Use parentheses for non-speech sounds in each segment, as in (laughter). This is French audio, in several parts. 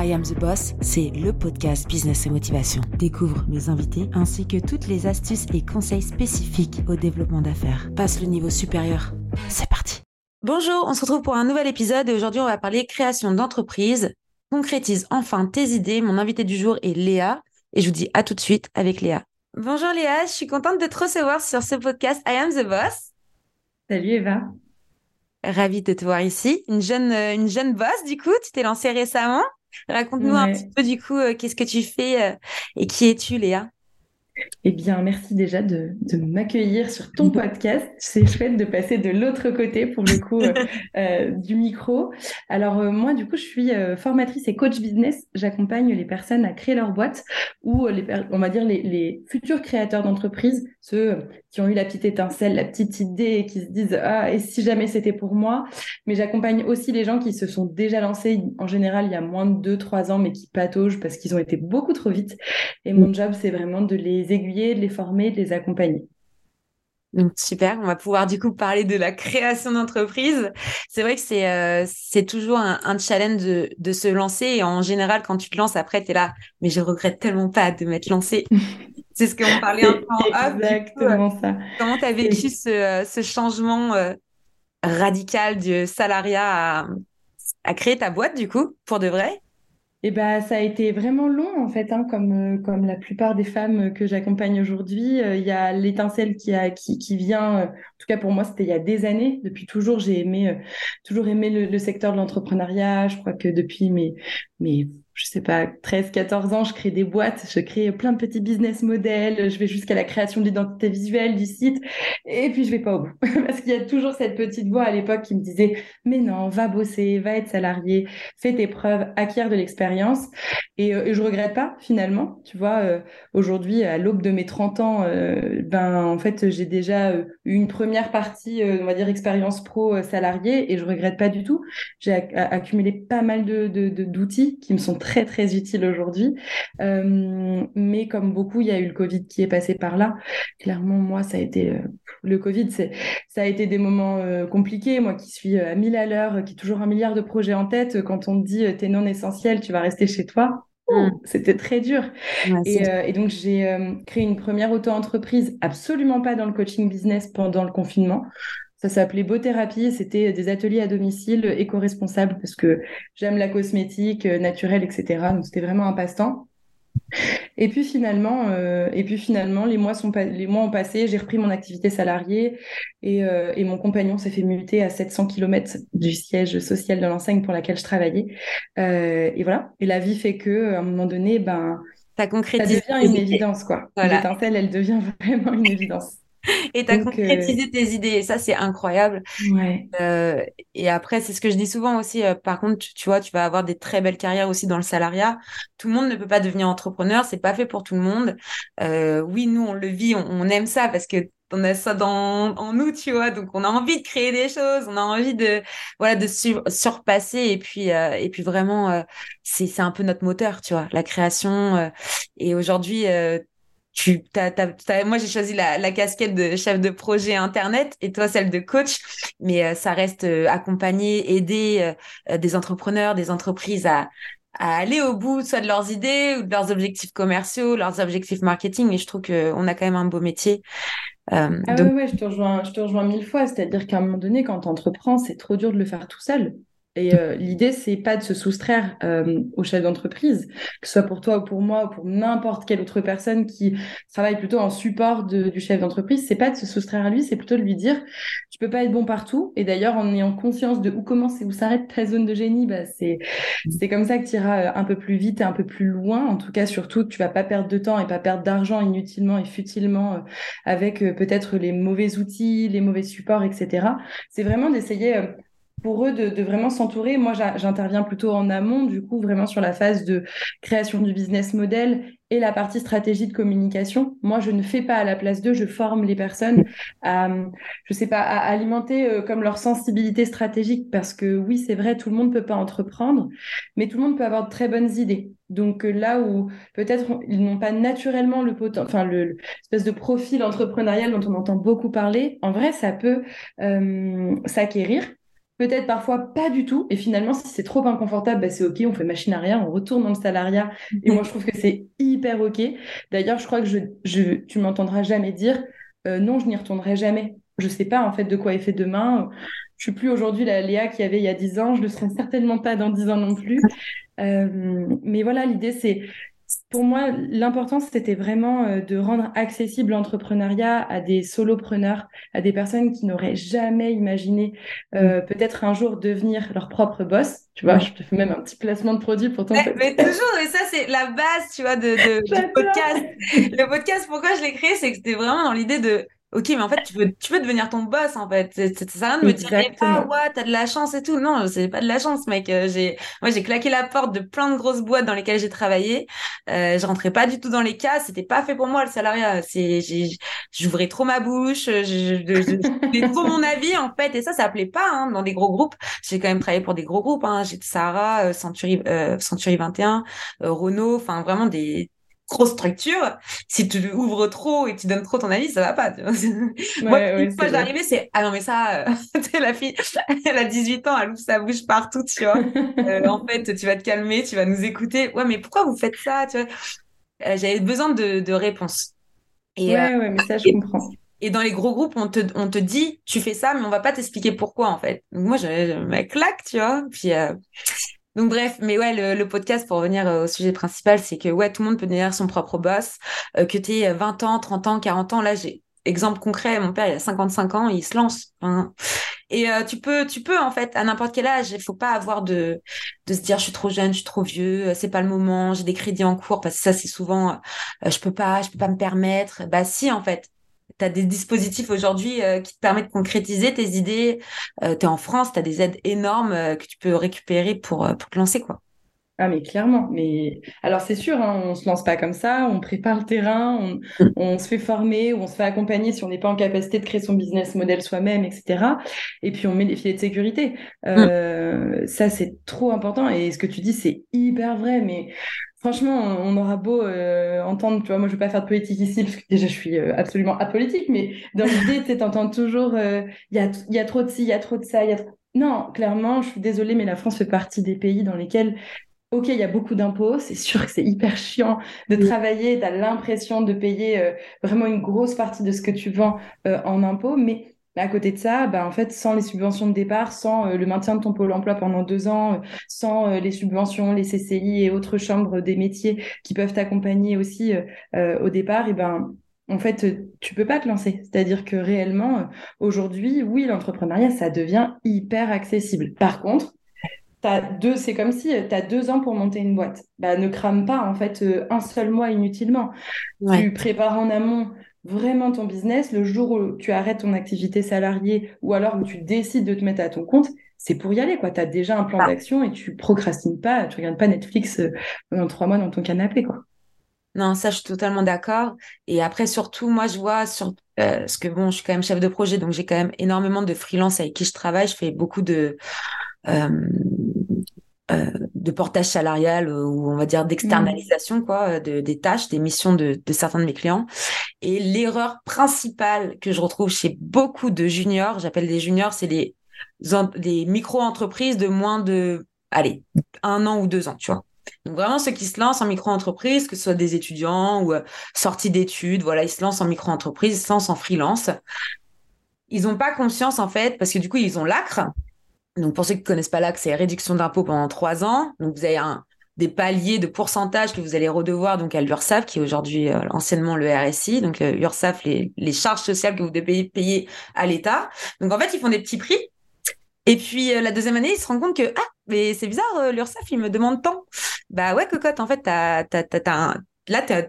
I Am the Boss, c'est le podcast Business et Motivation. Découvre mes invités ainsi que toutes les astuces et conseils spécifiques au développement d'affaires. Passe le niveau supérieur. C'est parti. Bonjour, on se retrouve pour un nouvel épisode et aujourd'hui on va parler création d'entreprise. Concrétise enfin tes idées. Mon invité du jour est Léa et je vous dis à tout de suite avec Léa. Bonjour Léa, je suis contente de te recevoir sur ce podcast I Am the Boss. Salut Eva. Ravie de te voir ici. Une jeune, euh, une jeune boss, du coup, tu t'es lancée récemment. Raconte-nous un petit peu, du coup, euh, qu'est-ce que tu fais euh, et qui es-tu, Léa? Eh bien, merci déjà de, m'accueillir sur ton podcast. C'est chouette de passer de l'autre côté, pour le coup, euh, (laughs) euh, du micro. Alors, euh, moi, du coup, je suis formatrice et coach business. J'accompagne les personnes à créer leur boîte ou, les, on va dire, les, les futurs créateurs d'entreprise, ceux qui ont eu la petite étincelle, la petite idée, qui se disent Ah, et si jamais c'était pour moi? Mais j'accompagne aussi les gens qui se sont déjà lancés, en général, il y a moins de 2-3 ans, mais qui pataugent parce qu'ils ont été beaucoup trop vite. Et mon job, c'est vraiment de les aiguiller, de les former, de les accompagner. Donc super, on va pouvoir du coup parler de la création d'entreprise. C'est vrai que c'est euh, c'est toujours un, challenge de, de, se lancer et en général quand tu te lances après tu es là mais je regrette tellement pas de m'être lancée. (laughs) c'est ce qu'on parlait un peu en Exactement ça. Comment tu as vécu ce, euh, ce changement euh, radical du salariat à, à créer ta boîte du coup pour de vrai? Et ben, ça a été vraiment long en fait, hein, comme euh, comme la plupart des femmes que j'accompagne aujourd'hui. Euh, il y a l'étincelle qui a qui, qui vient. Euh, en tout cas pour moi, c'était il y a des années. Depuis toujours, j'ai aimé toujours aimé le, le secteur de l'entrepreneuriat. Je crois que depuis mes mes je sais pas, 13, 14 ans, je crée des boîtes, je crée plein de petits business models, je vais jusqu'à la création de l'identité visuelle du site, et puis je vais pas au bout. (laughs) Parce qu'il y a toujours cette petite voix à l'époque qui me disait, mais non, va bosser, va être salarié, fais tes preuves, acquiert de l'expérience. Et, euh, et, je regrette pas, finalement. Tu vois, euh, aujourd'hui, à l'aube de mes 30 ans, euh, ben, en fait, j'ai déjà eu une première partie, on va dire, expérience pro salariée, et je regrette pas du tout. J'ai accumulé pas mal de, d'outils qui me sont très très très utile aujourd'hui. Euh, mais comme beaucoup, il y a eu le Covid qui est passé par là. Clairement, moi, ça a été euh, le Covid, c'est ça a été des moments euh, compliqués. Moi, qui suis à 1000 à l'heure, qui toujours un milliard de projets en tête, quand on te dit t'es non essentiel, tu vas rester chez toi. Mmh. C'était très dur. et, et, donc, j'ai créé une première auto-entreprise, absolument pas dans le coaching business pendant le confinement. Ça s'appelait Beauthérapie. C'était des ateliers à domicile éco-responsables parce que j'aime la cosmétique euh, naturelle, etc. Donc c'était vraiment un passe-temps. Et puis finalement, euh, et puis finalement, les mois sont les mois ont passé. J'ai repris mon activité salariée et, euh, et mon compagnon s'est fait muter à 700 km du siège social de l'enseigne pour laquelle je travaillais. Euh, et voilà. Et la vie fait que à un moment donné, ben, ça devient une évidence quoi. L'étincelle, elle devient (laughs) vraiment une évidence. (laughs) et tu as concrétisé euh, tes idées. Et ça, c'est incroyable. Euh, et après, c'est ce que je dis souvent aussi. Euh, par contre, tu, vois, tu vas avoir des très belles carrières aussi dans le salariat. Tout le monde ne peut pas devenir entrepreneur. C'est pas fait pour tout le monde. oui, nous, on le vit, on, aime ça parce que on a ça dans en nous, tu vois. Donc, on a envie de créer des choses. On a envie de, voilà, de surpasser. Et puis, et puis vraiment, c'est, c'est un peu notre moteur, tu vois, la création. et aujourd'hui, tu moi j'ai choisi la, casquette de chef de projet internet et toi celle de coach. Mais euh, ça reste euh, accompagner aider euh, des entrepreneurs des entreprises à, aller au bout soit de leurs idées ou de leurs objectifs commerciaux leurs objectifs marketing. Et je trouve qu'on a quand même un beau métier. Ah ouais, je te rejoins je te rejoins mille fois. C'est à dire qu'à un moment donné quand tu entreprends c'est trop dur de le faire tout seul et euh, l'idée, c'est pas de se soustraire euh, au chef d'entreprise, que ce soit pour toi ou pour moi ou pour n'importe quelle autre personne qui travaille plutôt en support du chef d'entreprise. C'est pas de se soustraire à lui, c'est plutôt de lui dire, tu peux pas être bon partout. Et d'ailleurs, en ayant conscience de où commence et où s'arrête ta zone de génie, bah, c'est c'est comme ça que tu iras euh, un peu plus vite et un peu plus loin. En tout cas, surtout, tu vas pas perdre de temps et pas perdre d'argent inutilement et futilement avec peut-être les mauvais outils, les mauvais supports, etc. C'est vraiment d'essayer pour eux de, vraiment s'entourer. Moi, j'interviens plutôt en amont, du coup, vraiment sur la phase de création du business model et la partie stratégie de communication. Moi, je ne fais pas à la place d'eux, je forme les personnes à, je sais pas, à alimenter euh, comme leur sensibilité stratégique parce que oui, c'est vrai, tout le monde peut pas entreprendre, mais tout le monde peut avoir de très bonnes idées. Donc euh, là où peut-être ils n'ont pas naturellement le enfin le, espèce de profil entrepreneurial dont on entend beaucoup parler, en vrai, ça peut euh, s'acquérir peut-être parfois pas du tout. Et finalement, si c'est trop inconfortable, bah, c'est OK, on fait machine arrière, on retourne dans le salariat. Et moi, je trouve que c'est hyper OK. D'ailleurs, je crois que je, je, tu m'entendras jamais dire euh, non, je n'y retournerai jamais. Je sais pas en fait de quoi est fait demain. Je suis plus aujourd'hui la Léa qui avait il y a 10 ans. Je le serai certainement pas dans 10 ans non plus. Euh, mais voilà, l'idée c'est pour moi, l'important, c'était vraiment euh, de rendre accessible l'entrepreneuriat à des solopreneurs, à des personnes qui n'auraient jamais imaginé euh, mm. peut-être un jour devenir leur propre boss. Tu vois, je te fais même un petit placement de produit pour ton mais, mais toujours, et ça, c'est la base, tu vois, de, de du (laughs) podcast. Le podcast, pourquoi je l'ai créé, c'est que c'était vraiment dans l'idée de Ok, mais en fait, tu peux, tu peux devenir ton boss, en fait. Ça sert à rien de me dire, ah ouais, t'as de la chance et tout. Non, c'est pas de la chance, mec. Euh, j'ai, moi, j'ai claqué la porte de plein de grosses boîtes dans lesquelles j'ai travaillé. Euh, je rentrais pas du tout dans les cas. C'était pas fait pour moi, le salariat. C'est, j'ouvrais trop ma bouche. Je, je, trop mon avis, en fait. Et ça, ça plaît pas, hein, dans des gros groupes. J'ai quand même travaillé pour des gros groupes, hein. J'ai Sarah, euh, Century, euh, Century 21, euh, Renault, enfin, vraiment des, grosse structure, si tu ouvres trop et tu donnes trop ton avis, ça va pas. Tu vois (laughs) Moi, une fois j'arrivais, c'est ah non mais ça, euh, (laughs) la fille, elle a 18 ans, elle ouvre sa bouche partout, tu vois. Euh, en (laughs) fait, tu vas te calmer, tu vas nous écouter. Ouais, mais pourquoi vous faites ça, tu vois? Euh, J'avais besoin de, de réponses. Et, ouais, ouais, mais ça je comprends. Et dans les gros groupes, on te, on te dit, tu fais ça, mais on va pas t'expliquer pourquoi, en fait. Donc, moi, je, me claque, tu vois. Puis, donc bref, mais ouais, le, podcast, pour revenir euh, au sujet principal, c'est que ouais, tout le monde peut devenir son propre boss, euh, que tu aies 20 ans, 30 ans, 40 ans. Là, j'ai exemple concret, mon père, il a 55 ans, il se lance. Hein. Et euh, tu peux, tu peux en fait, à n'importe quel âge, il faut pas avoir de, de se dire je suis trop jeune, je suis trop vieux, c'est pas le moment, j'ai des crédits en cours parce que ça c'est souvent, je peux pas, je peux pas me permettre. Bah si en fait, tu as des dispositifs aujourd'hui euh, qui te permettent de concrétiser tes idées. Euh, tu es en France, tu as des aides énormes euh, que tu peux récupérer pour, pour te lancer. quoi. Ah mais clairement, mais alors c'est sûr, hein, on se lance pas comme ça, on prépare le terrain, on, (laughs) on se fait former, on se fait accompagner si on n'est pas en capacité de créer son business model soi-même, etc. Et puis on met des filets de sécurité. Euh, Ça c'est trop important et ce que tu dis c'est hyper vrai, mais Franchement, on aura beau euh, entendre, tu vois, moi je vais pas faire de politique ici parce que déjà je suis euh, absolument apolitique, mais dans l'idée, tu entends toujours, euh, il y, a, y a trop de ci, il y a trop de ça, il y a Non, clairement, je suis désolée, mais la France fait partie des pays dans lesquels, ok, il y a beaucoup d'impôts, c'est sûr que c'est hyper chiant de travailler, tu as l'impression de payer vraiment une grosse partie de ce que tu vends en impôts, mais à côté de ça, bah, en fait, sans les subventions de départ, sans euh, le maintien de ton pôle emploi pendant deux ans, euh, sans euh, les subventions, les CCI et autres chambres des métiers qui peuvent t'accompagner aussi au départ, et ben en fait, tu peux pas te lancer. C'est-à-dire que réellement, aujourd'hui, oui, l'entrepreneuriat, ça devient hyper accessible. Par contre, T'as deux, c'est comme si tu as deux ans pour monter une boîte. Bah, ne crame pas en fait un seul mois inutilement. Tu prépares en amont vraiment ton business, le jour où tu arrêtes ton activité salariée ou alors où tu décides de te mettre à ton compte, c'est pour y aller. Tu as déjà un plan ah. d'action et tu procrastines pas, tu regardes pas Netflix euh, pendant trois mois dans ton canapé. quoi. Non, ça, je suis totalement d'accord. Et après, surtout, moi, je vois sur euh, ce que bon, je suis quand même chef de projet, donc j'ai quand même énormément de freelance avec qui je travaille. Je fais beaucoup de euh, euh, de portage salarial ou on va dire d'externalisation quoi euh, de, des tâches des missions de, de, certains de mes clients et l'erreur principale que je retrouve chez beaucoup de juniors j'appelle des juniors c'est des micro-entreprises de moins de allez un an ou deux ans tu vois. Donc vraiment ceux qui se lancent en micro-entreprise que ce soit des étudiants ou sortis d'études voilà ils se lancent en micro-entreprise ils se lancent en freelance. Ils n'ont pas conscience en fait parce que du coup ils ont l'acre. Donc, pour ceux qui ne connaissent pas là, c'est réduction d'impôt pendant trois ans. Donc, vous avez un, des paliers de pourcentage que vous allez redevoir donc à l'URSSAF, qui est aujourd'hui euh, anciennement le RSI. Donc, euh, les, charges sociales que vous devez payer à l'État. Donc, en fait, ils font des petits prix. Et puis, euh, la deuxième année, ils se rendent compte que, ah, mais c'est bizarre, l'URSSAF, il me demande tant. Bah ouais, cocotte, en fait, t'as, t'as, t'as, là, t'as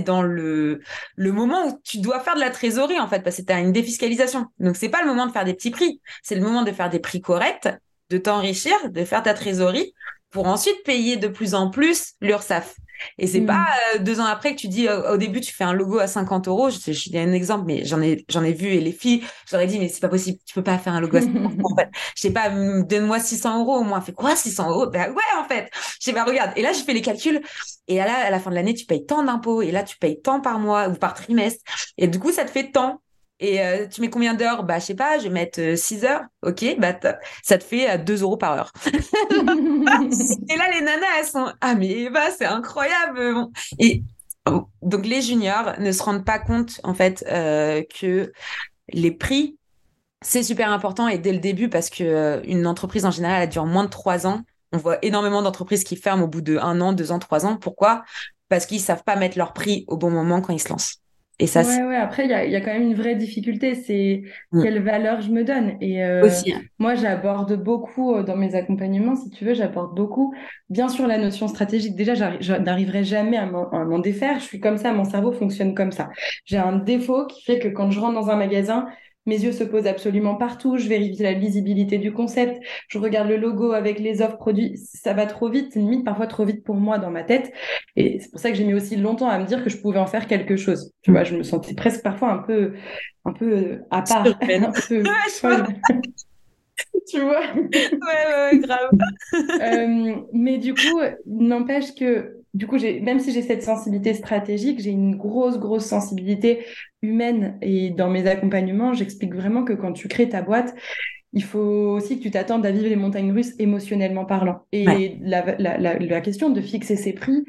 dans le, le moment où tu dois faire de la trésorerie, en fait, parce que tu une défiscalisation. Donc, c'est pas le moment de faire des petits prix. C'est le moment de faire des prix corrects, de t'enrichir, de faire ta trésorerie pour ensuite payer de plus en plus l'URSSAF. Et c'est pas mm. euh, deux ans après que tu dis au début tu fais un logo à 50 euros. Je, je, un exemple, mais j'en ai j'en ai vu et les filles, j'aurais dit mais c'est pas possible, tu peux pas faire un logo à 50 euros. En fait, je sais pas, donne-moi 600 euros au moins. Fait quoi 600 euros? Ben ouais en fait. Je sais pas, regarde. Et là je fais les calculs et là à la fin de l'année tu payes tant d'impôts et là tu payes tant par mois ou par trimestre et du coup ça te fait tant. Et euh, tu mets combien d'heures? Bah, je sais pas, je vais mettre 6 heures. Ok, bah, ça te fait 2 euros par heure. (laughs) et là, les nanas, elles sont Ah, mais bah, c'est incroyable. Et oh, donc, les juniors ne se rendent pas compte, en fait, que les prix c'est super important et dès le début parce que euh, une entreprise en général elle dure moins de trois ans. On voit énormément d'entreprises qui ferment au bout de un an, deux ans, trois ans. Pourquoi? Parce qu'ils savent pas mettre leur prix au bon moment quand ils se lancent. Et ça, ouais, ouais. Après, il y a, y a, quand même une vraie difficulté, c'est mm. quelle valeur je me donne. Et euh, Aussi. Hein. moi, j'aborde beaucoup euh, dans mes accompagnements, si tu veux, j'aborde beaucoup. Bien sûr, la notion stratégique. Déjà, je n'arriverai jamais à m'en défaire. Je suis comme ça, mon cerveau fonctionne comme ça. J'ai un défaut qui fait que quand je rentre dans un magasin, mes yeux se posent absolument partout. Je vérifie la lisibilité du concept. Je regarde le logo avec les offres produits. Ça va trop vite, limite parfois trop vite pour moi dans ma tête. Et c'est pour ça que j'ai mis aussi longtemps à me dire que je pouvais en faire quelque chose. Tu vois, je me sentais presque parfois un peu, un peu euh, à part. (laughs) un peu (laughs) tu vois? Ouais, ouais, grave. (laughs) euh, mais du coup, n'empêche que du coup, même si j'ai cette sensibilité stratégique, j'ai une grosse, grosse sensibilité humaine. Et dans mes accompagnements, j'explique vraiment que quand tu crées ta boîte, il faut aussi que tu t'attendes à vivre les montagnes russes émotionnellement parlant. Et la, la, la, question de fixer ses prix,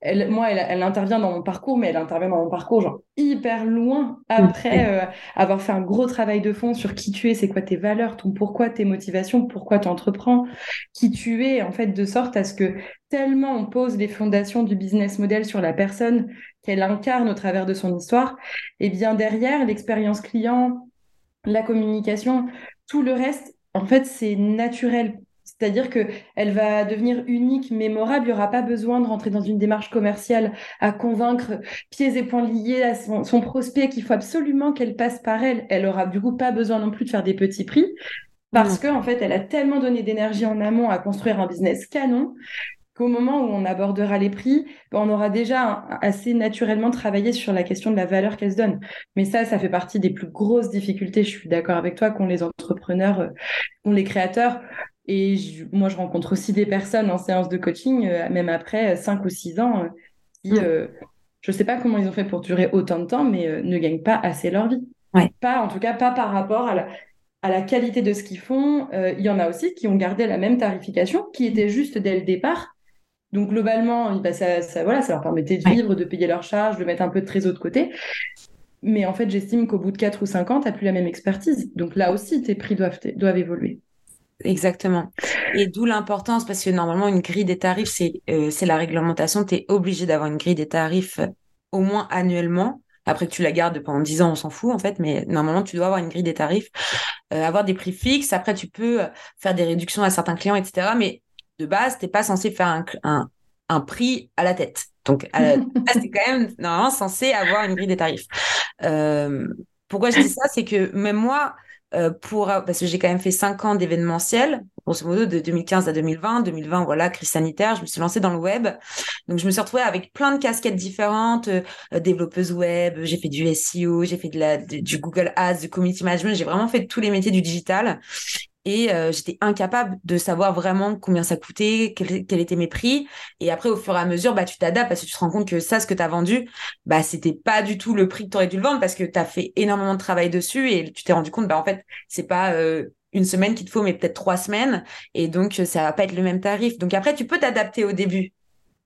elle, moi, elle, elle, intervient dans mon parcours, mais elle intervient dans mon parcours genre hyper loin après euh, avoir fait un gros travail de fond sur qui tu es, c'est quoi tes valeurs, ton pourquoi, tes motivations, pourquoi tu entreprends, qui tu es, en fait, de sorte à ce que tellement on pose les fondations du business model sur la personne qu'elle incarne au travers de son histoire, et bien derrière, l'expérience client, la communication, tout le reste, en fait, c'est naturel c'est-à-dire que elle va devenir unique, mémorable. Il n'y aura pas besoin de rentrer dans une démarche commerciale à convaincre pieds et poings liés à son, prospect qu'il faut absolument qu'elle passe par elle. Elle aura du coup pas besoin non plus de faire des petits prix parce qu'en en fait, elle a tellement donné d'énergie en amont à construire un business canon qu'au moment où on abordera les prix, ben, on aura déjà assez naturellement travaillé sur la question de la valeur qu'elle se donne. Mais ça, ça fait partie des plus grosses difficultés. Je suis d'accord avec toi qu'ont les entrepreneurs, euh, qu'ont les créateurs. Et moi, je rencontre aussi des personnes en séance de coaching, euh, même après 5 ou 6 ans, euh, qui, mm. euh, je ne sais pas comment ils ont fait pour durer autant de temps, mais ne gagnent pas assez leur vie. Pas, en tout cas, pas par rapport à la, à la qualité de ce qu'ils font. Il y en a aussi qui ont gardé la même tarification, qui était juste dès le départ. Donc globalement, bah, ça, ça, voilà, ça leur permettait de vivre, de payer leurs charges, de mettre un peu de trésor de côté. Mais en fait, j'estime qu'au bout de 4 ou 5 ans, tu n'as plus la même expertise. Donc là aussi, tes prix doivent, doivent évoluer. Exactement. Et d'où l'importance, parce que normalement, une grille des tarifs, c'est euh, la réglementation. Tu es obligé d'avoir une grille des tarifs euh, au moins annuellement. Après que tu la gardes pendant 10 ans, on s'en fout en fait, mais normalement, tu dois avoir une grille des tarifs, euh, avoir des prix fixes. Après, tu peux faire des réductions à certains clients, etc. Mais de base, t'es pas censé faire un, un, un, prix à la tête. Donc, à la... (laughs) c'est quand même normalement censé avoir une grille des tarifs. Euh, pourquoi je dis ça? C'est que même moi, euh, pour parce que j'ai quand même fait cinq ans d'événementiel, grosso modo de 2015 à 2020. 2020, voilà, crise sanitaire, je me suis lancée dans le web. Donc je me suis retrouvée avec plein de casquettes différentes, euh, développeuse web, j'ai fait du SEO, j'ai fait de la du Google Ads, du community management, j'ai vraiment fait tous les métiers du digital et euh, j'étais incapable de savoir vraiment combien ça coûtait, quels quel étaient mes prix. Et après, au fur et à mesure, bah, tu t'adaptes parce que tu te rends compte que ça, ce que tu as vendu, bah, c'était pas du tout le prix que tu aurais dû le vendre parce que tu as fait énormément de travail dessus et tu t'es rendu compte, bah, en fait, c'est pas euh, une semaine qu'il te faut, mais peut-être trois semaines. Et donc, ça va pas être le même tarif. Donc après, tu peux t'adapter au début.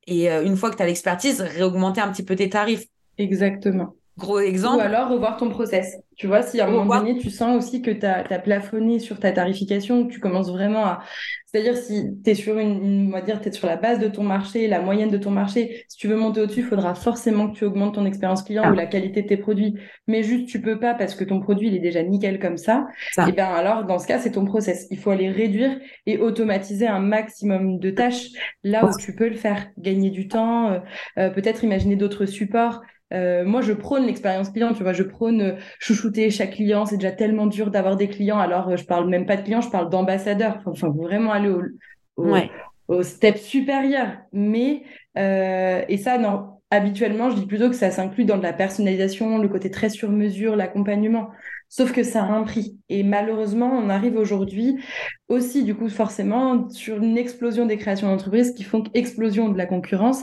Et euh, une fois que tu as l'expertise, réaugmenter un petit peu tes tarifs. Exactement. Gros exemple. Ou alors revoir ton process. Tu vois, si à un moment donné, tu sens aussi que tu as, plafonné sur ta tarification, que tu commences vraiment à. C'est-à-dire, si tu es sur une, on va dire, es sur la base de ton marché, la moyenne de ton marché, si tu veux monter au-dessus, il faudra forcément que tu augmentes ton expérience client ah. ou la qualité de tes produits. Mais juste, tu peux pas parce que ton produit, il est déjà nickel comme ça. Et eh bien, alors, dans ce cas, c'est ton process. Il faut aller réduire et automatiser un maximum de tâches là où tu peux le faire. Gagner du temps, euh, euh, peut-être imaginer d'autres supports. Euh, moi, je prône l'expérience client, tu vois, je prône euh, chouchouter chaque client. C'est déjà tellement dur d'avoir des clients. Alors, euh, je parle même pas de clients, je parle d'ambassadeurs. Enfin, vraiment aller au, au, step supérieur. Mais, et ça, non, habituellement, je dis plutôt que ça s'inclut dans de la personnalisation, le côté très sur mesure, l'accompagnement. Sauf que ça a un prix. Et malheureusement, on arrive aujourd'hui aussi, du coup, forcément, sur une explosion des créations d'entreprises qui font explosion de la concurrence.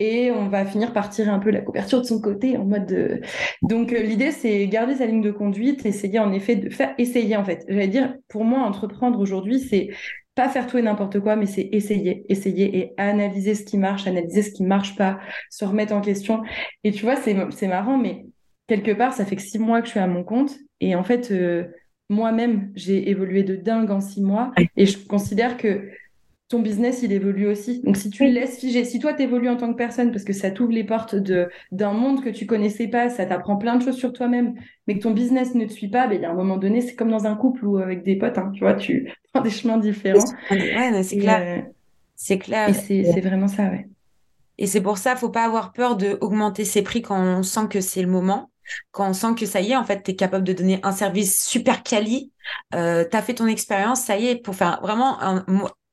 et on va finir par tirer un peu la couverture de son côté en mode de... donc euh, l'idée c'est garder sa ligne de conduite essayer en effet de faire essayer en fait j'allais dire pour moi entreprendre aujourd'hui c'est pas faire tout et n'importe quoi mais c'est essayer essayer et analyser ce qui marche analyser ce qui marche pas se remettre en question et tu vois c'est marrant mais quelque part ça fait que six mois que je suis à mon compte et en fait euh, moi-même j'ai évolué de dingue en six mois et je considère que ton business, il évolue aussi. Donc, si tu le laisses figer, si toi, tu évolues en tant que personne, parce que ça t'ouvre les portes d'un monde que tu connaissais pas, ça t'apprend plein de choses sur toi-même, mais que ton business ne te suit pas, ben, il y a un moment donné, c'est comme dans un couple ou avec des potes, hein, tu vois, tu (laughs) prends des chemins différents. Ouais, c'est clair. Euh, c'est clair. Et c'est, vraiment ça, ouais. Et c'est pour ça, faut pas avoir peur d'augmenter ses prix quand on sent que c'est le moment quand on sent que ça y est, en fait, tu es capable de donner un service super quali, euh, tu as fait ton expérience, ça y est, pour faire vraiment un,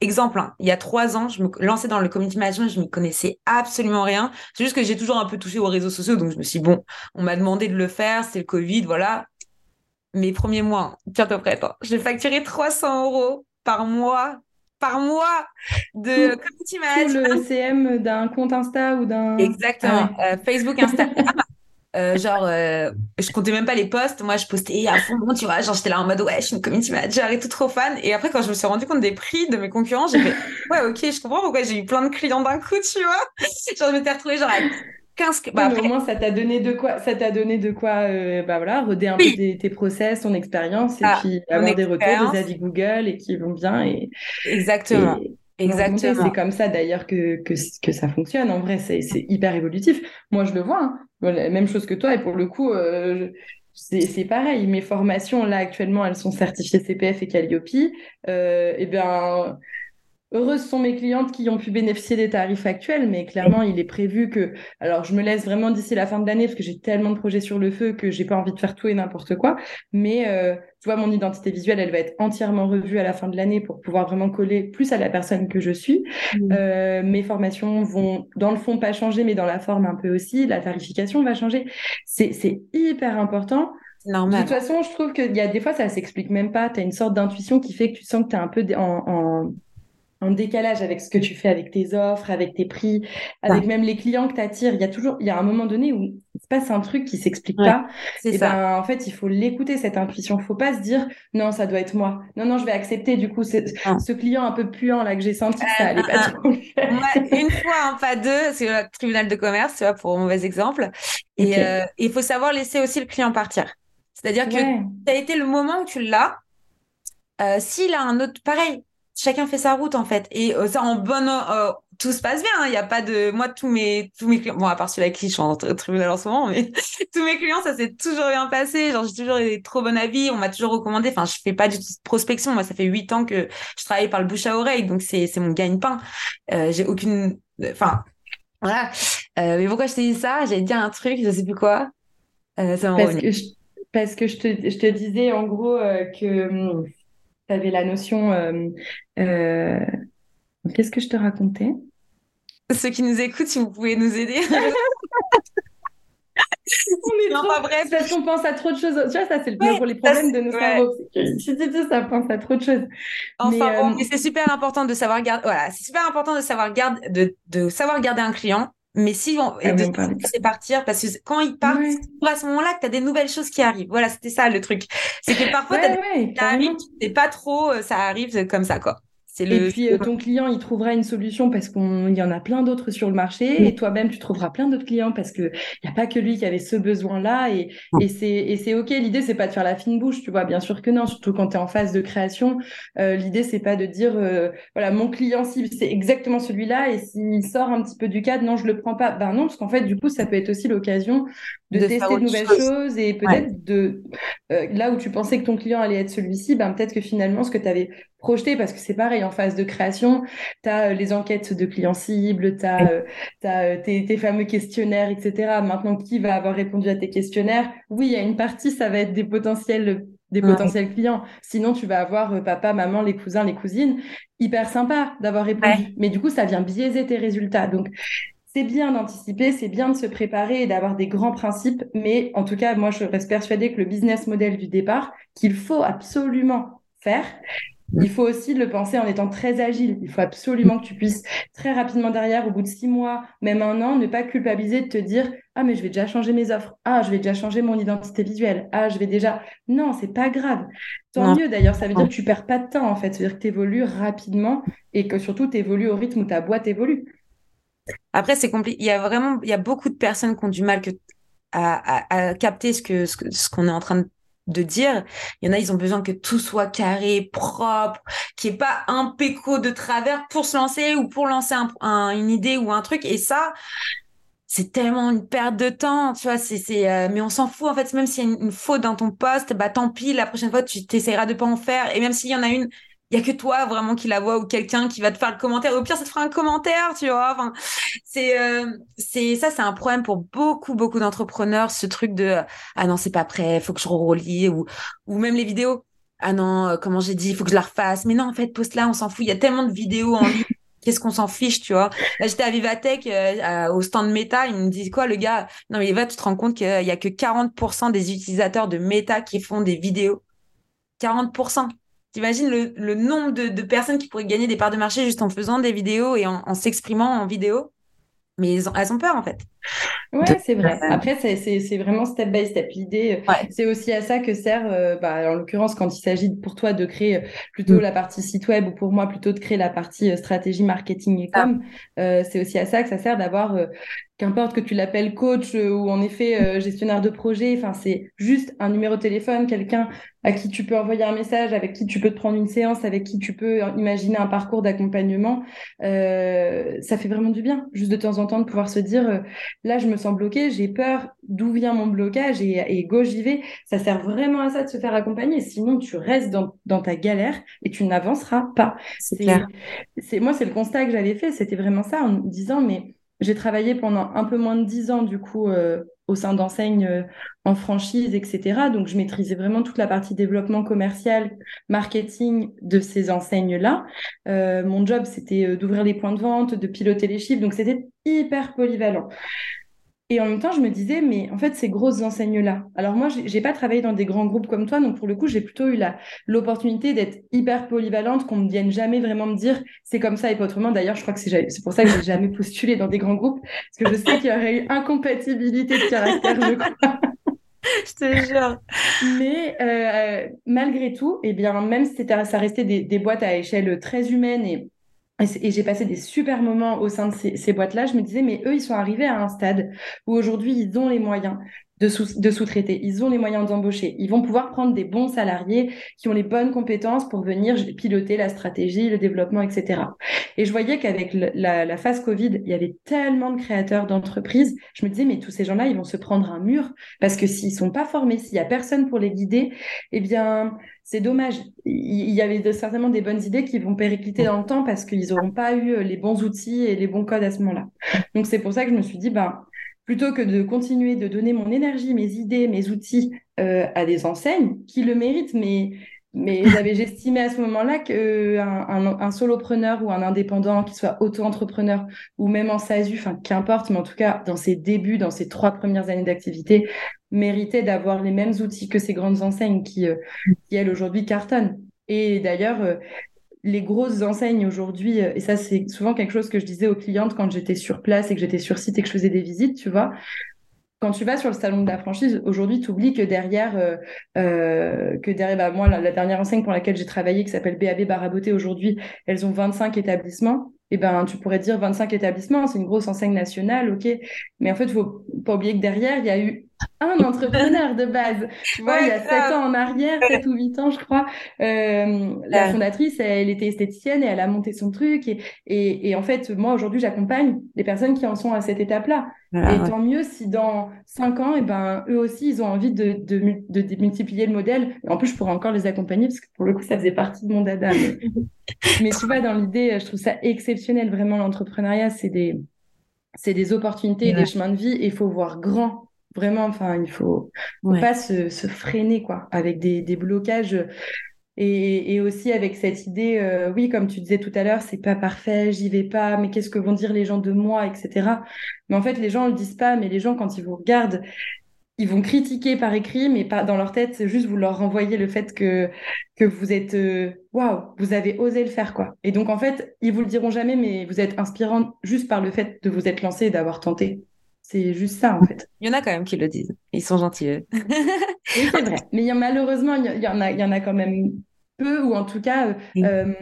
Exemple, hein, il y a trois ans, je me lançais dans le community management, je n'y connaissais absolument rien. C'est juste que j'ai toujours un peu touché aux réseaux sociaux, donc je me suis dit, bon, on m'a demandé de le faire, c'est le Covid, voilà. Mes premiers mois, tiens-toi prête, hein, j'ai facturé 300 euros par mois, par mois de community management. Tout le CM d'un compte Insta ou d'un... Exactement, ah euh, Facebook, Instagram. (laughs) Euh, genre, euh, je comptais même pas les posts. Moi, je postais à fond, tu vois. Genre, j'étais là en mode, ouais, je suis une community manager et tout trop fan. Et après, quand je me suis rendu compte des prix de mes concurrents, j'ai fait, (laughs) ouais, ok, je comprends pourquoi j'ai eu plein de clients d'un coup, tu vois. Genre, je m'étais retrouvée genre à 15. Bah, au moins, ça t'a donné de quoi, ça t'a donné de quoi, euh, bah voilà, roder un peu tes, process, ton expérience et ah, puis avoir des retours, des avis Google et qui vont bien et. Exactement. Exactement. C'est comme ça d'ailleurs que, que, que, ça fonctionne. En vrai, c'est hyper évolutif. Moi, je le vois. Hein. Même chose que toi. Et pour le coup, euh, c'est pareil. Mes formations, là, actuellement, elles sont certifiées CPF et Calliope. Euh, et bien, Heureuses sont mes clientes qui ont pu bénéficier des tarifs actuels, mais clairement, il est prévu que. Alors, je me laisse vraiment d'ici la fin de l'année parce que j'ai tellement de projets sur le feu que j'ai pas envie de faire tout et n'importe quoi. Mais euh, tu vois, mon identité visuelle, elle va être entièrement revue à la fin de l'année pour pouvoir vraiment coller plus à la personne que je suis. Mmh. Euh, mes formations vont, dans le fond, pas changer, mais dans la forme un peu aussi. La tarification va changer. C'est hyper important. Normal. De toute façon, je trouve qu'il y a des fois, ça s'explique même pas. Tu as une sorte d'intuition qui fait que tu sens que tu es un peu en, en en décalage avec ce que tu fais avec tes offres, avec tes prix, avec même les clients que tu attires. Il y a toujours, il y a un moment donné où se passe un truc qui s'explique pas. Et ben, en fait, il faut l'écouter, cette intuition. Faut pas se dire, non, ça doit être moi. Non, non, je vais accepter, du coup, ce client un peu puant, là, que j'ai senti que ça allait pas trop Une fois, hein, pas deux, c'est le tribunal de commerce, tu vois, pour un mauvais exemple. Et euh, il faut savoir laisser aussi le client partir. C'est-à-dire que ça a été le moment où tu l'as. Euh, S'il a un autre, pareil, chacun fait sa route en fait et euh, ça en bonne euh, tout se passe bien il hein. n'y a pas de moi tous mes tous mes clients bon à part celui avec qui je suis en tribunal en ce moment mais (laughs) tous mes clients ça s'est toujours bien passé. Genre j'ai toujours eu des trop bons avis. On m'a toujours recommandé. Enfin je fais pas du tout de prospection. Moi ça fait huit ans que je travaille par le bouche à oreille donc c'est mon gagne-pain. Euh, j'ai aucune enfin voilà. Euh, mais pourquoi je t'ai dit ça? J'allais dire un truc je sais plus quoi. Euh, ça parce que je, parce que je te je te disais en gros que hum, tu avais la notion. Qu'est-ce que je te racontais? Ceux qui nous écoutent, si vous pouvez nous aider. (laughs) On est non, trop... bref. Parce qu'on pense à trop de choses. Tu vois, ça, c'est le ouais, pour les problèmes de nos cerveaux. Si tu ça pense à trop de choses. Enfin, mais, euh... c'est super important de savoir garder. Voilà, c'est super important de savoir garder, de, de savoir garder un client mais si on ah, c'est partir parce que quand ils partent, c'est à ce moment-là que tu as des nouvelles choses qui arrivent. Voilà, c'était ça le truc. C'est que parfois tu as des... ça arrive, tu sais pas trop, euh, ça arrive comme ça quoi. Et puis euh, ton client, il trouvera une solution parce qu'il y en a plein d'autres sur le marché et toi-même, tu trouveras plein d'autres clients parce qu'il n'y a pas que lui qui avait ce besoin-là et, et c'est OK. L'idée, c'est pas de faire la fine bouche, tu vois, bien sûr que non, surtout quand tu es en phase de création. Euh, L'idée, c'est pas de dire, euh, voilà, mon client cible, c'est exactement celui-là et s'il sort un petit peu du cadre, non, je le prends pas. Ben non, parce qu'en fait, du coup, ça peut être aussi l'occasion de, tester de nouvelles choses et peut-être de, euh, là où tu pensais que ton client allait être celui-ci, ben peut-être que finalement, ce que tu avais projeter parce que c'est pareil en phase de création, tu as euh, les enquêtes de clients cibles, tu as, euh, tes, fameux questionnaires, etc. Maintenant, qui va avoir répondu à tes questionnaires? Oui, il y a une partie, ça va être des potentiels des potentiels clients. Sinon, tu vas avoir papa, maman, les cousins, les cousines. Hyper sympa d'avoir répondu. Mais du coup, ça vient biaiser tes résultats. Donc, c'est bien d'anticiper, c'est bien de se préparer et d'avoir des grands principes. Mais en tout cas, moi, je reste persuadée que le business model du départ, qu'il faut absolument faire, il faut aussi le penser en étant très agile. Il faut absolument que tu puisses très rapidement derrière, au bout de six mois, même un an, ne pas culpabiliser de te dire ah mais je vais déjà changer mes offres, ah je vais déjà changer mon identité visuelle, ah je vais déjà non c'est pas grave. Tant mieux d'ailleurs, ça veut dire que tu perds pas de temps en fait, ça veut dire que tu évolues rapidement et que surtout tu évolues au rythme où ta boîte évolue. Après c'est compliqué, il y a vraiment il y a beaucoup de personnes qui ont du mal à, capter ce ce qu'on est en train de dire. Il y en a, ils ont besoin que tout soit carré, propre, qu'il n'y ait pas un péco de travers pour se lancer ou pour lancer une idée ou un truc. Et ça, c'est tellement une perte de temps, tu vois. C'est, euh, mais on s'en fout en fait. Même s'il y a une, une, faute dans ton poste, bah tant pis. La prochaine fois, tu t'essaieras de pas en faire. Et même s'il y en a une il y a que toi vraiment qui la vois ou quelqu'un qui va te faire le commentaire. Au pire, ça te fera un commentaire, tu vois. C'est euh, c'est ça, c'est un problème pour beaucoup beaucoup d'entrepreneurs. Ce truc de ah non, c'est pas prêt, faut que je relis ou ou même les vidéos. Ah non, euh, comment j'ai dit, il faut que je la refasse. Mais non, en fait, poste là, on s'en fout. Il y a tellement de vidéos en ligne. (laughs) Qu'est-ce qu'on s'en fiche, tu vois? Là, j'étais à Vivatech, euh, au stand Meta, il me dit quoi, le gars? Non, mais va, tu te rends compte qu'il y a que 40% des utilisateurs de Meta qui font des vidéos. 40%. T'imagines le, le nombre de, personnes qui pourraient gagner des parts de marché juste en faisant des vidéos et en s'exprimant en vidéo? Mais elles ont peur en fait. Ouais, c'est vrai. Après, c'est vraiment step by step. L'idée, euh, c'est aussi à ça que sert, euh, bah, en l'occurrence, quand il s'agit pour toi de créer euh, plutôt mm. la partie site web ou pour moi plutôt de créer la partie stratégie marketing et com, ah. c'est aussi à ça que ça sert d'avoir qu'importe que tu l'appelles coach euh, ou en effet euh, gestionnaire de projet, enfin c'est juste un numéro de téléphone, quelqu'un à qui tu peux envoyer un message, avec qui tu peux te prendre une séance, avec qui tu peux imaginer un parcours d'accompagnement. Euh, ça fait vraiment du bien, juste de temps en temps de pouvoir se dire là je me sens bloqué, j'ai peur, d'où vient mon blocage et, et go j'y vais. Ça sert vraiment à ça de se faire accompagner, sinon tu restes dans, dans ta galère et tu n'avanceras pas. C'est moi c'est le constat que j'avais fait, c'était vraiment ça en me disant mais j'ai travaillé pendant un peu moins de dix ans, du coup, euh, au sein d'enseignes euh, en franchise, etc. Donc, je maîtrisais vraiment toute la partie développement commercial, marketing de ces enseignes-là. Euh, mon job, c'était d'ouvrir les points de vente, de piloter les chiffres. Donc, c'était hyper polyvalent. Et en même temps, je me disais, mais en fait, ces grosses enseignes-là. Alors moi, j'ai pas travaillé dans des grands groupes comme toi, donc pour le coup, j'ai plutôt eu l'opportunité d'être hyper polyvalente, qu'on ne vienne jamais vraiment me dire, c'est comme ça et pas autrement. D'ailleurs, je crois que c'est pour ça que j'ai jamais postulé dans des grands groupes, parce que je sais qu'il y aurait eu incompatibilité de caractère, je crois. (laughs) je te jure. Mais euh, malgré tout, et eh bien, même si ça restait des, des boîtes à échelle très humaine et et, j'ai passé des super moments au sein de ces, boîtes-là. Je me disais, mais eux, ils sont arrivés à un stade où aujourd'hui, ils ont les moyens de, sous, de sous-traiter. Ils ont les moyens d'embaucher. Ils vont pouvoir prendre des bons salariés qui ont les bonnes compétences pour venir piloter la stratégie, le développement, etc. Et je voyais qu'avec la, la, phase Covid, il y avait tellement de créateurs d'entreprises. Je me disais, mais tous ces gens-là, ils vont se prendre un mur parce que s'ils sont pas formés, s'il y a personne pour les guider, eh bien, c'est dommage. Il y avait certainement des bonnes idées qui vont péricliter dans le temps parce qu'ils n'auront pas eu les bons outils et les bons codes à ce moment-là. Donc, c'est pour ça que je me suis dit, ben, plutôt que de continuer de donner mon énergie, mes idées, mes outils euh, à des enseignes qui le méritent, mais mais (laughs) j'avais j'estimais à ce moment-là qu'un un, un, solopreneur ou un indépendant, qui soit auto-entrepreneur ou même en SASU, enfin qu'importe, mais en tout cas dans ses débuts, dans ses trois premières années d'activité, méritait d'avoir les mêmes outils que ces grandes enseignes qui, euh, qui elles aujourd'hui cartonnent. Et d'ailleurs, euh, les grosses enseignes aujourd'hui, euh, et ça c'est souvent quelque chose que je disais aux clientes quand j'étais sur place et que j'étais sur site et que je faisais des visites, tu vois. Quand tu vas sur le salon de la franchise, aujourd'hui, tu oublies que derrière, euh, euh, que derrière, bah, moi, la, dernière enseigne pour laquelle j'ai travaillé, qui s'appelle BAB Baraboté, aujourd'hui, elles ont 25 établissements. Et eh ben, tu pourrais dire 25 établissements, c'est une grosse enseigne nationale, ok. Mais en fait, faut pas oublier que derrière, il y a eu un entrepreneur de base. Tu vois, il y a sept ans en arrière, sept ou huit ans, je crois, euh, la fondatrice, elle était esthéticienne et elle a monté son truc. Et, et, et en fait, moi, aujourd'hui, j'accompagne les personnes qui en sont à cette étape-là. et tant mieux si dans cinq ans, et eh ben, eux aussi, ils ont envie de, de, de, multiplier le modèle. En plus, je pourrais encore les accompagner parce que pour le coup, ça faisait partie de mon dada. Mais, (laughs) tu vois, dans l'idée, je trouve ça exceptionnel. Vraiment, l'entrepreneuriat, c'est des, c'est des opportunités et des chemins de vie et il faut voir grand Vraiment, enfin, il faut, faut pas se, se, freiner, quoi, avec des, des blocages. Et, et, aussi avec cette idée, euh, oui, comme tu disais tout à l'heure, c'est pas parfait, j'y vais pas, mais qu'est-ce que vont dire les gens de moi, etc. Mais en fait, les gens le disent pas, mais les gens, quand ils vous regardent, ils vont critiquer par écrit, mais pas dans leur tête, c'est juste vous leur renvoyez le fait que, que vous êtes euh, waouh, vous avez osé le faire quoi. Et donc en fait, ils vous le diront jamais, mais vous êtes inspirant juste par le fait de vous être lancé et d'avoir tenté. C'est juste ça en fait. (laughs) Il y en a quand même qui le disent. Ils sont gentils. (laughs) c'est vrai. Mais malheureusement, il y, en a, il y en a quand même peu, ou en tout cas, euh,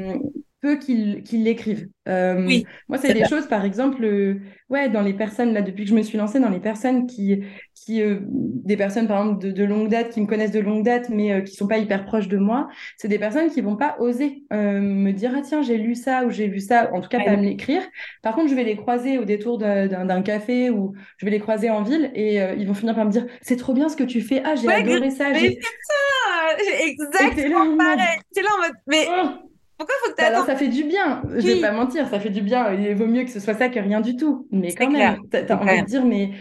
peu qu'ils l'écrivent. Euh, oui, moi, c'est des choses, par exemple, euh, ouais, dans les personnes, là, depuis que je me suis lancée, dans les personnes qui, qui euh, des personnes, par exemple, de, longue date, qui me connaissent de longue date, mais qui sont pas hyper proches de moi, c'est des personnes qui vont pas oser me dire, ah tiens, j'ai lu ça ou j'ai vu ça, en tout cas, pas me l'écrire. Par contre, je vais les croiser au détour d'un café ou je vais les croiser en ville et ils vont finir par me dire, c'est trop bien ce que tu fais, ah, j'ai adoré ça. Mais c'est ça, exactement pareil. C'est là en mode, mais. Oh pourquoi faut que tu Alors, ça fait du bien. Je vais pas mentir, ça fait du bien. Il vaut mieux que ce soit ça que rien du tout. Mais quand même, tu as envie de dire, mais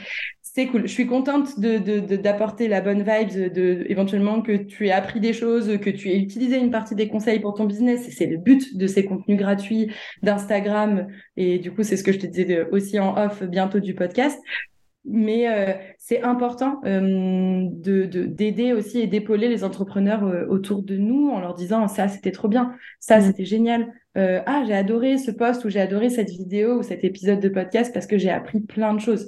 c'est cool. Je suis contente d'apporter de, de, la bonne vibe, de, éventuellement que tu aies appris des choses, que tu aies utilisé une partie des conseils pour ton business. C'est le but de ces contenus gratuits d'Instagram. Et du coup, c'est ce que je te disais aussi en off bientôt du podcast mais euh, c'est important euh, de d'aider aussi et d'épauler les entrepreneurs euh, autour de nous en leur disant ça c'était trop bien, ça mmh. c'était génial, ah j'ai adoré ce post ou j'ai adoré cette vidéo ou cet épisode de podcast parce que j'ai appris plein de choses.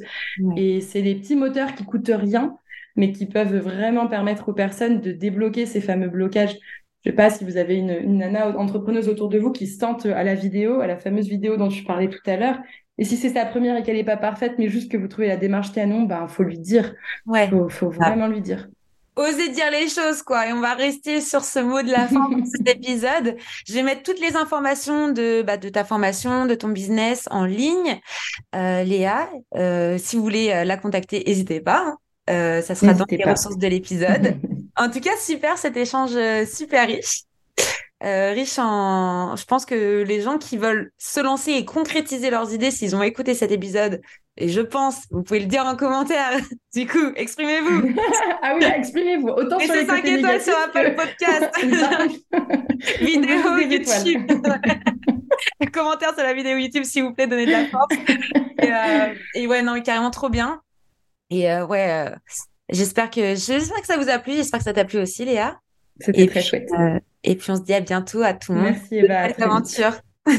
Et c'est des petits moteurs qui coûtent rien, mais qui peuvent vraiment permettre aux personnes de débloquer ces fameux blocages. Je sais pas si vous avez une, une nana entrepreneuse autour de vous qui se tente à la vidéo, à la fameuse vidéo dont je parlais tout à l'heure, et si c'est sa première et qu'elle n'est pas parfaite, mais juste que vous trouvez la démarche canon, ben faut lui dire. Ouais. Faut, faut vraiment lui dire. Oser dire les choses, quoi. Et on va rester sur ce mot de la fin de cet (laughs) épisode. Je vais mettre toutes les informations de, bah, de ta formation, de ton business en ligne. Euh, Léa, euh, si vous voulez euh, la contacter, n'hésitez pas. Hein. Euh, ça sera dans les ressources de l'épisode. (laughs) en tout cas, super cet échange super riche. Euh, riche en. Je pense que les gens qui veulent se lancer et concrétiser leurs idées, s'ils ont écouté cet épisode, et je pense, vous pouvez le dire en commentaire. (laughs) Du coup, exprimez-vous. (laughs) ah oui, exprimez-vous. Autant sur les 5 étoiles sur Apple Podcast. (laughs) vidéo YouTube. commentaire sur la vidéo YouTube, s'il vous plaît, donnez de la force. et, euh, et, ouais, non, carrément trop bien. Et euh, ouais, j'espère que j'espère que ça vous a plu. J'espère que ça t'a plu aussi, Léa. C'était très chouette. Et puis on se dit à bientôt à tout le monde. Merci Eva. Belle aventure. (laughs)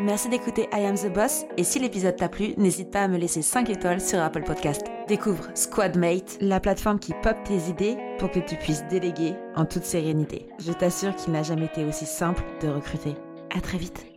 Merci d'écouter I Am the Boss et si l'épisode t'a plu, n'hésite pas à me laisser 5 étoiles sur Apple Podcast. Découvre Squadmate, la plateforme qui pop tes idées pour que tu puisses déléguer en toute sérénité. Je t'assure qu'il n'a jamais été aussi simple de recruter. À très vite.